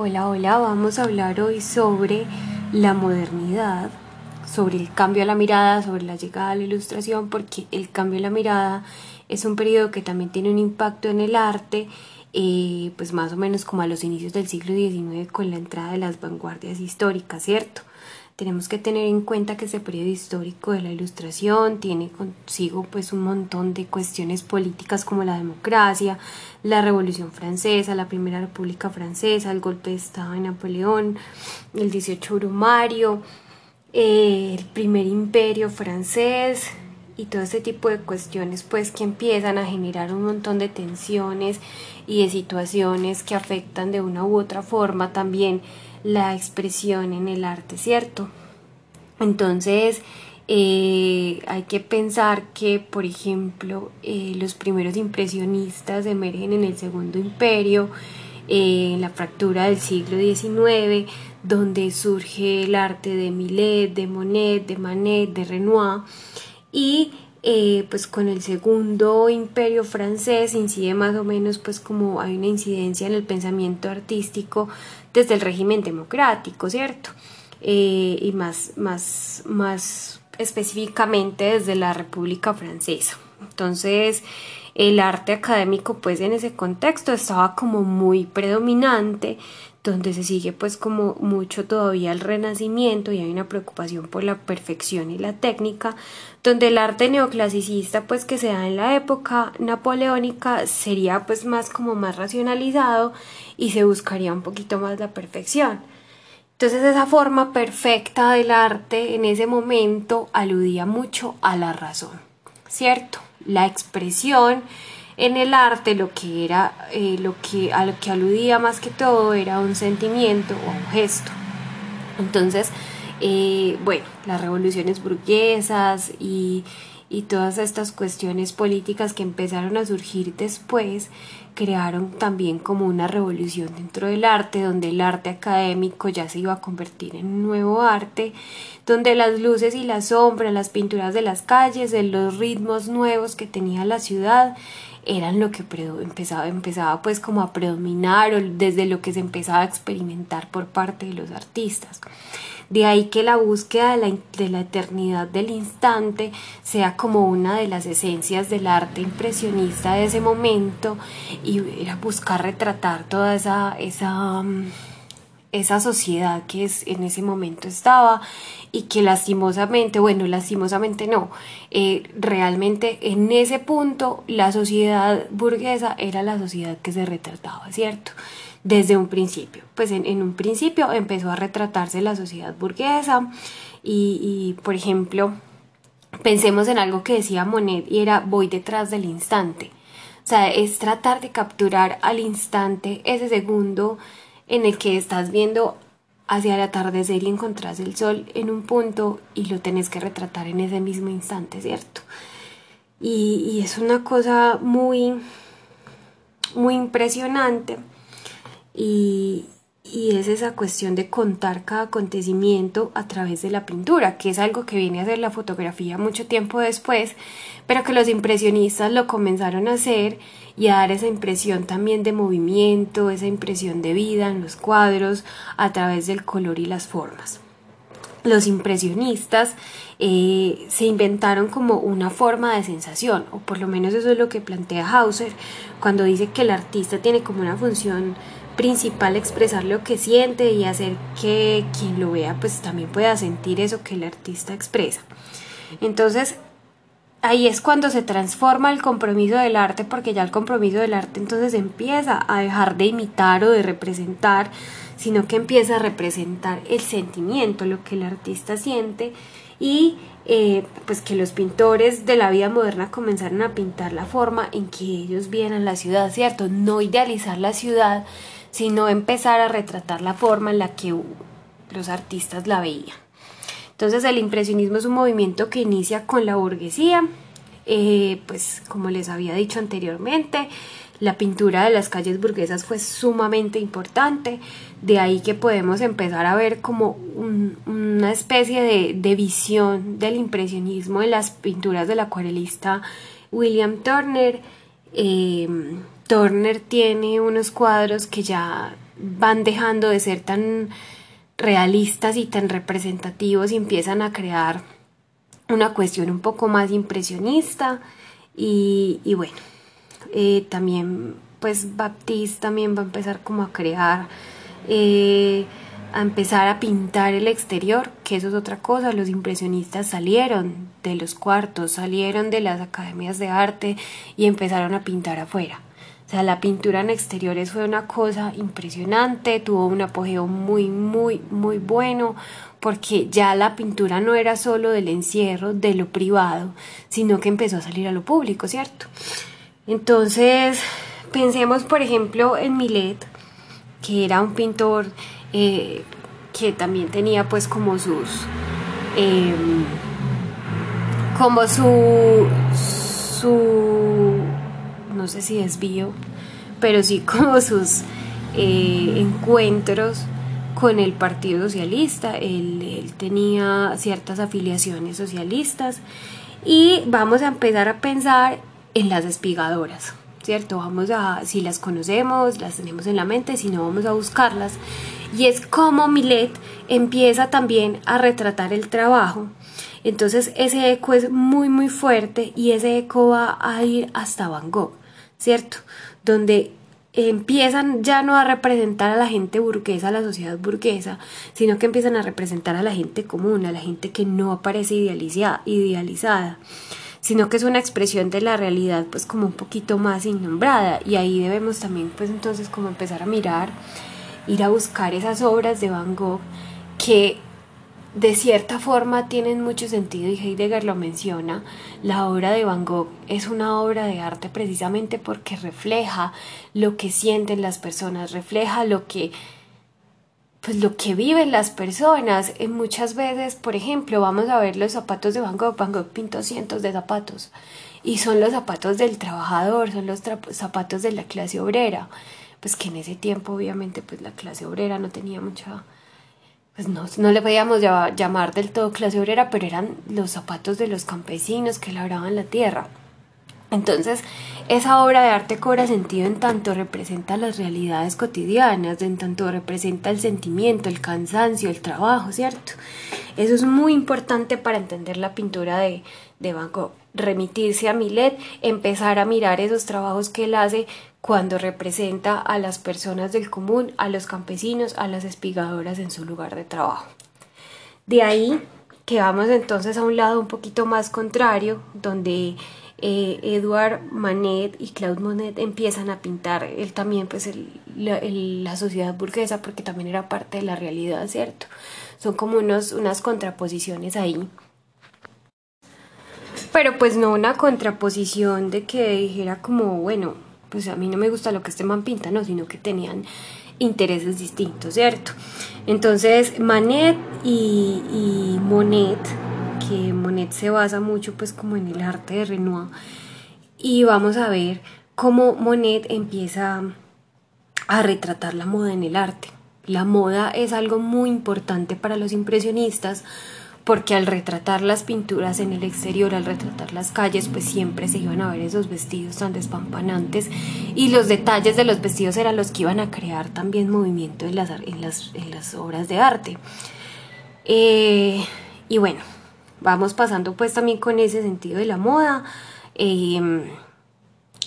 Hola, hola, vamos a hablar hoy sobre la modernidad, sobre el cambio a la mirada, sobre la llegada a la ilustración, porque el cambio a la mirada es un periodo que también tiene un impacto en el arte, eh, pues más o menos como a los inicios del siglo XIX con la entrada de las vanguardias históricas, ¿cierto? Tenemos que tener en cuenta que ese periodo histórico de la ilustración tiene consigo pues un montón de cuestiones políticas como la democracia, la revolución francesa, la primera república francesa, el golpe de estado de Napoleón, el 18 Brumario, eh, el primer imperio francés y todo ese tipo de cuestiones pues que empiezan a generar un montón de tensiones y de situaciones que afectan de una u otra forma también la expresión en el arte, ¿cierto? Entonces, eh, hay que pensar que, por ejemplo, eh, los primeros impresionistas emergen en el Segundo Imperio, eh, en la fractura del siglo XIX, donde surge el arte de Millet, de Monet, de Manet, de Renoir, y pues con el segundo imperio francés incide más o menos pues como hay una incidencia en el pensamiento artístico desde el régimen democrático, ¿cierto? Eh, y más, más, más específicamente desde la República Francesa. Entonces, el arte académico, pues en ese contexto estaba como muy predominante, donde se sigue pues como mucho todavía el renacimiento y hay una preocupación por la perfección y la técnica, donde el arte neoclasicista pues que se da en la época napoleónica sería pues más como más racionalizado y se buscaría un poquito más la perfección. Entonces esa forma perfecta del arte en ese momento aludía mucho a la razón, ¿cierto? La expresión en el arte lo que era eh, lo que a lo que aludía más que todo era un sentimiento o un gesto. Entonces eh, bueno las revoluciones burguesas y, y todas estas cuestiones políticas que empezaron a surgir después crearon también como una revolución dentro del arte, donde el arte académico ya se iba a convertir en un nuevo arte, donde las luces y las sombras, las pinturas de las calles, los ritmos nuevos que tenía la ciudad, eran lo que empezaba, empezaba pues como a predominar o desde lo que se empezaba a experimentar por parte de los artistas. De ahí que la búsqueda de la, de la, eternidad del instante sea como una de las esencias del arte impresionista de ese momento y era buscar retratar toda esa, esa, mm, esa sociedad que es, en ese momento estaba y que lastimosamente, bueno, lastimosamente no, eh, realmente en ese punto la sociedad burguesa era la sociedad que se retrataba, ¿cierto? Desde un principio, pues en, un principio empezó a retratarse la sociedad burguesa y, y, por ejemplo, pensemos en algo que decía Monet y era voy detrás del instante. O sea, es tratar de capturar al instante ese segundo en el que estás viendo hacia el atardecer y encontrás el sol en un punto y lo tenés que retratar en ese mismo instante, ¿cierto? Y, y es una cosa muy, muy impresionante y, y es esa cuestión de contar cada acontecimiento a través de la pintura, que es algo que viene a hacer la fotografía mucho tiempo después, pero que los impresionistas lo comenzaron a hacer y a dar esa impresión también de movimiento, esa impresión de vida en los cuadros a través del color y las formas. Los impresionistas eh, se inventaron como una forma de sensación, o por lo menos eso es lo que plantea Hauser cuando dice que el artista tiene como una función principal expresar lo que siente y hacer que quien lo vea pues también pueda sentir eso que el artista expresa. Entonces ahí es cuando se transforma el compromiso del arte porque ya el compromiso del arte entonces empieza a dejar de imitar o de representar, sino que empieza a representar el sentimiento, lo que el artista siente y eh, pues que los pintores de la vida moderna comenzaron a pintar la forma en que ellos vieran la ciudad, ¿cierto? No idealizar la ciudad, sino empezar a retratar la forma en la que los artistas la veían. Entonces el impresionismo es un movimiento que inicia con la burguesía, eh, pues como les había dicho anteriormente, la pintura de las calles burguesas fue sumamente importante, de ahí que podemos empezar a ver como una especie de, visión del impresionismo en las pinturas del acuarelista William Turner. Eh, Turner tiene unos cuadros que ya van dejando de ser tan realistas y tan representativos y empiezan a crear una cuestión un poco más impresionista y, bueno, eh, también pues Baptiste también va a empezar como a crear, eh, a empezar a pintar el exterior, que eso es otra cosa, los impresionistas salieron de los cuartos, salieron de las academias de arte y empezaron a pintar afuera. O sea, la pintura en exteriores fue una cosa impresionante, tuvo un apogeo muy, muy, muy bueno, porque ya la pintura no era solo del encierro, de lo privado, sino que empezó a salir a lo público, ¿cierto? Entonces, pensemos, por ejemplo, en Millet, que era un pintor eh, que también tenía pues como sus... Em, como su no sé si desvío, pero sí como sus eh, encuentros con el Partido Socialista. Él, tenía ciertas afiliaciones socialistas y vamos a empezar a pensar en las espigadoras. ¿Cierto? Vamos a, si las conocemos, las tenemos en la mente, si no, vamos a buscarlas. Y es como Milet empieza también a retratar el trabajo entonces ese eco es muy muy fuerte y ese eco va a ir hasta Van Gogh. ¿Cierto? Donde empiezan ya no a representar a la gente burguesa, a la sociedad burguesa, sino que empiezan a representar a la gente común, a la gente que no aparece idealizada, sino que es una expresión de la realidad pues como un poquito más innombrada y ahí debemos también pues entonces como empezar a mirar, ir a buscar esas obras de Van Gogh que de cierta forma tienen mucho sentido y Heidegger lo menciona, la obra de Van Gogh es una obra de arte precisamente porque refleja lo que sienten las personas, refleja lo que pues lo que viven las personas. En muchas veces, por ejemplo, vamos a ver los zapatos de Van Gogh. Van Gogh pintó cientos de zapatos y son los zapatos del trabajador, son los zapatos de la clase obrera. Pues que en ese tiempo obviamente pues la clase obrera no tenía mucha pues no, no le podíamos llamar del todo clase obrera, pero eran los zapatos de los campesinos que labraban la tierra. Entonces, esa obra de arte cobra sentido en tanto representa las realidades cotidianas, en tanto representa el sentimiento, el cansancio, el trabajo, ¿cierto? Eso es muy importante para entender la pintura de, de Van Gogh. Remitirse a Millet, empezar a mirar esos trabajos que él hace cuando representa a las personas del común, a los campesinos, a las espigadoras en su lugar de trabajo. De ahí que vamos entonces a un lado un poquito más contrario, donde eh, Edouard Manet y Claude Monet empiezan a pintar él también pues la, sociedad burguesa porque también era parte de la realidad, ¿cierto? Son como unos, unas contraposiciones ahí. Pero pues no una contraposición de que dijera como, bueno, pues a mí no me gusta lo que este man pinta, no, sino que tenían intereses distintos, ¿cierto? Entonces, Manet y, Monet, que Monet se basa mucho pues como en el arte de Renoir, y vamos a ver cómo Monet empieza a retratar la moda en el arte. La moda es algo muy importante para los impresionistas porque al retratar las pinturas en el exterior, al retratar las calles, pues siempre se iban a ver esos vestidos tan despampanantes y los detalles de los vestidos eran los que iban a crear también movimiento en las, en las, obras de arte. Eh, y bueno, vamos pasando pues también con ese sentido de la moda. Eh,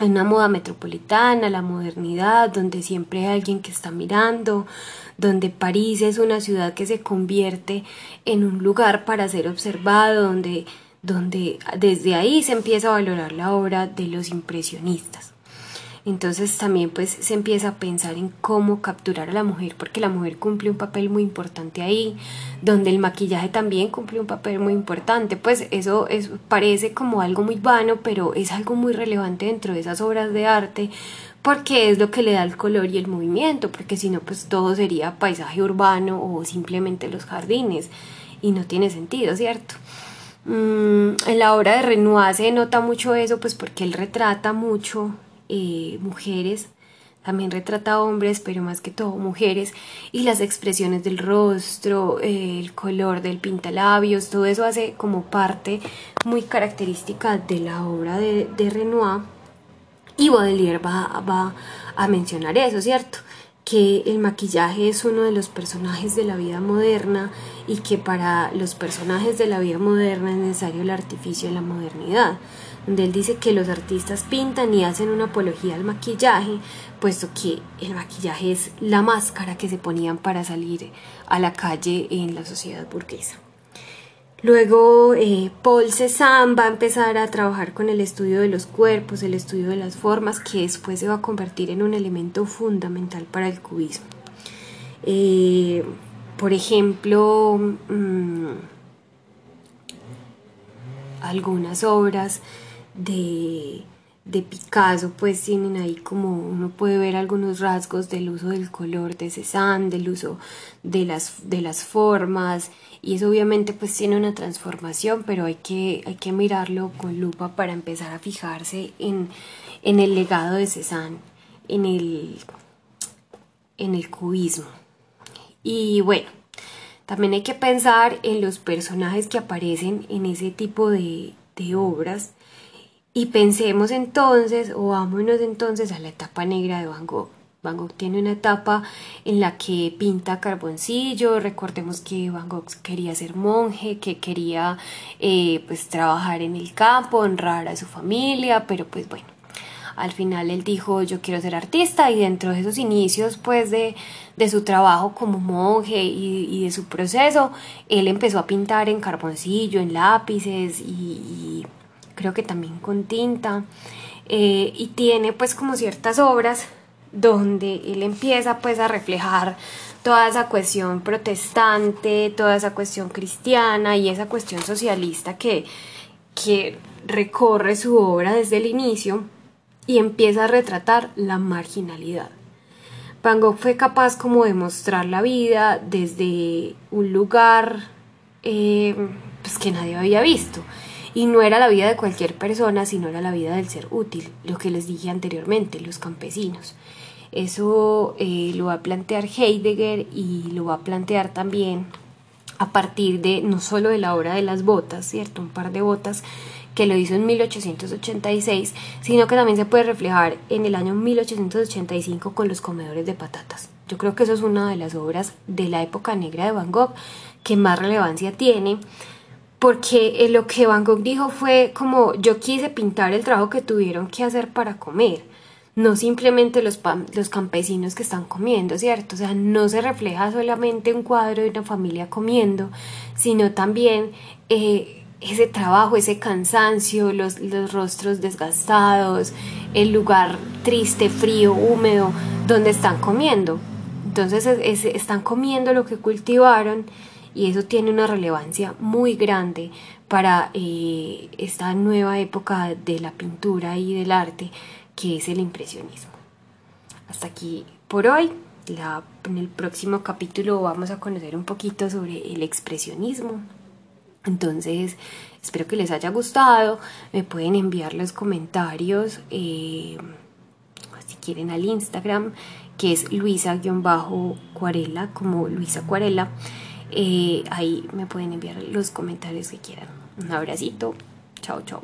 una moda metropolitana, la modernidad, donde siempre hay alguien que está mirando, donde París es una ciudad que se convierte en un lugar para ser observado, donde, donde desde ahí se empieza a valorar la obra de los impresionistas. Entonces también pues se empieza a pensar en cómo capturar a la mujer, porque la mujer cumple un papel muy importante ahí, donde el maquillaje también cumple un papel muy importante, pues eso, eso parece como algo muy vano, pero es algo muy relevante dentro de esas obras de arte, porque es lo que le da el color y el movimiento, porque si no, pues todo sería paisaje urbano o simplemente los jardines, y no tiene sentido, ¿cierto? Mm, en la obra de Renoir se nota mucho eso, pues porque él retrata mucho eh, mujeres, también retrata hombres, pero más que todo mujeres, y las expresiones del rostro, el color del pintalabios, todo eso hace como parte muy característica de la obra de, de Renoir y Baudelaire va, va a mencionar eso, ¿cierto? que el maquillaje es uno de los personajes de la vida moderna y que para los personajes de la vida moderna es necesario el artificio de la modernidad, donde él dice que los artistas pintan y hacen una apología al maquillaje, puesto que el maquillaje es la máscara que se ponían para salir a la calle en la sociedad burguesa. Luego eh, Paul Cézanne va a empezar a trabajar con el estudio de los cuerpos, el estudio de las formas, que después se va a convertir en un elemento fundamental para el cubismo. Eh, por ejemplo, mm, algunas obras de de Picasso pues tienen ahí como uno puede ver algunos rasgos del uso del color de Cézanne, del uso de las, de las formas y eso obviamente pues tiene una transformación pero hay que, hay que mirarlo con lupa para empezar a fijarse en, en el legado de Cézanne, en el, en el cubismo. Y bueno, también hay que pensar en los personajes que aparecen en ese tipo de, de obras y pensemos entonces, o vámonos entonces a la etapa negra de Van Gogh. Van Gogh tiene una etapa en la que pinta carboncillo, recordemos que Van Gogh quería ser monje, que quería eh, pues trabajar en el campo, honrar a su familia, pero pues bueno, al final él dijo yo quiero ser artista y dentro de esos inicios pues de, su trabajo como monje y, de su proceso, él empezó a pintar en carboncillo, en lápices y creo que también con tinta, eh, y tiene pues como ciertas obras donde él empieza pues a reflejar toda esa cuestión protestante, toda esa cuestión cristiana y esa cuestión socialista que, que recorre su obra desde el inicio y empieza a retratar la marginalidad. Van Gogh fue capaz como de mostrar la vida desde un lugar eh, pues que nadie había visto y no era la vida de cualquier persona, sino era la vida del ser útil, lo que les dije anteriormente, los campesinos. Eso eh, lo va a plantear Heidegger y lo va a plantear también a partir de no solo de la obra de las botas, ¿cierto? Un par de botas que lo hizo en 1886, sino que también se puede reflejar en el año 1885 con los comedores de patatas. Yo creo que eso es una de las obras de la época negra de Van Gogh que más relevancia tiene porque eh, lo que Van Gogh dijo fue como yo quise pintar el trabajo que tuvieron que hacer para comer, no simplemente los, los campesinos que están comiendo, ¿cierto? O sea, no se refleja solamente un cuadro de una familia comiendo, sino también eh, ese trabajo, ese cansancio, los, los rostros desgastados, el lugar triste, frío, húmedo, donde están comiendo. Entonces están comiendo lo que cultivaron y eso tiene una relevancia muy grande para eh, esta nueva época de la pintura y del arte que es el impresionismo. Hasta aquí por hoy. en el próximo capítulo vamos a conocer un poquito sobre el expresionismo. Entonces, espero que les haya gustado. Me pueden enviar los comentarios eh, si quieren al Instagram, que es luisa-cuarela, como Luisa Cuarela. Eh, ahí me pueden enviar los comentarios que quieran. Un abracito. Chao, chao.